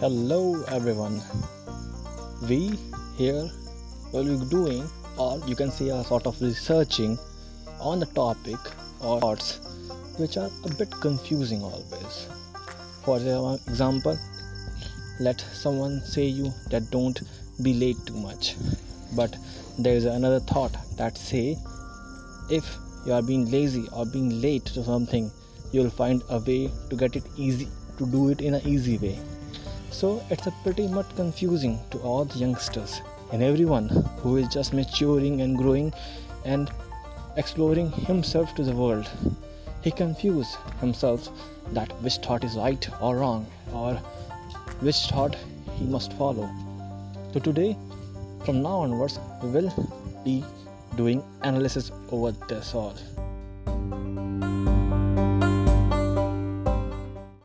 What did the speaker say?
Hello everyone. We here will be doing or you can say a sort of researching on the topic or thoughts which are a bit confusing always. For example, let someone say you that don't be late too much. But there is another thought that say if you are being lazy or being late to something, you'll find a way to get it easy to do it in an easy way so it's a pretty much confusing to all the youngsters and everyone who is just maturing and growing and exploring himself to the world. He confused himself that which thought is right or wrong or which thought he must follow. So today, from now onwards, we will be doing analysis over this all.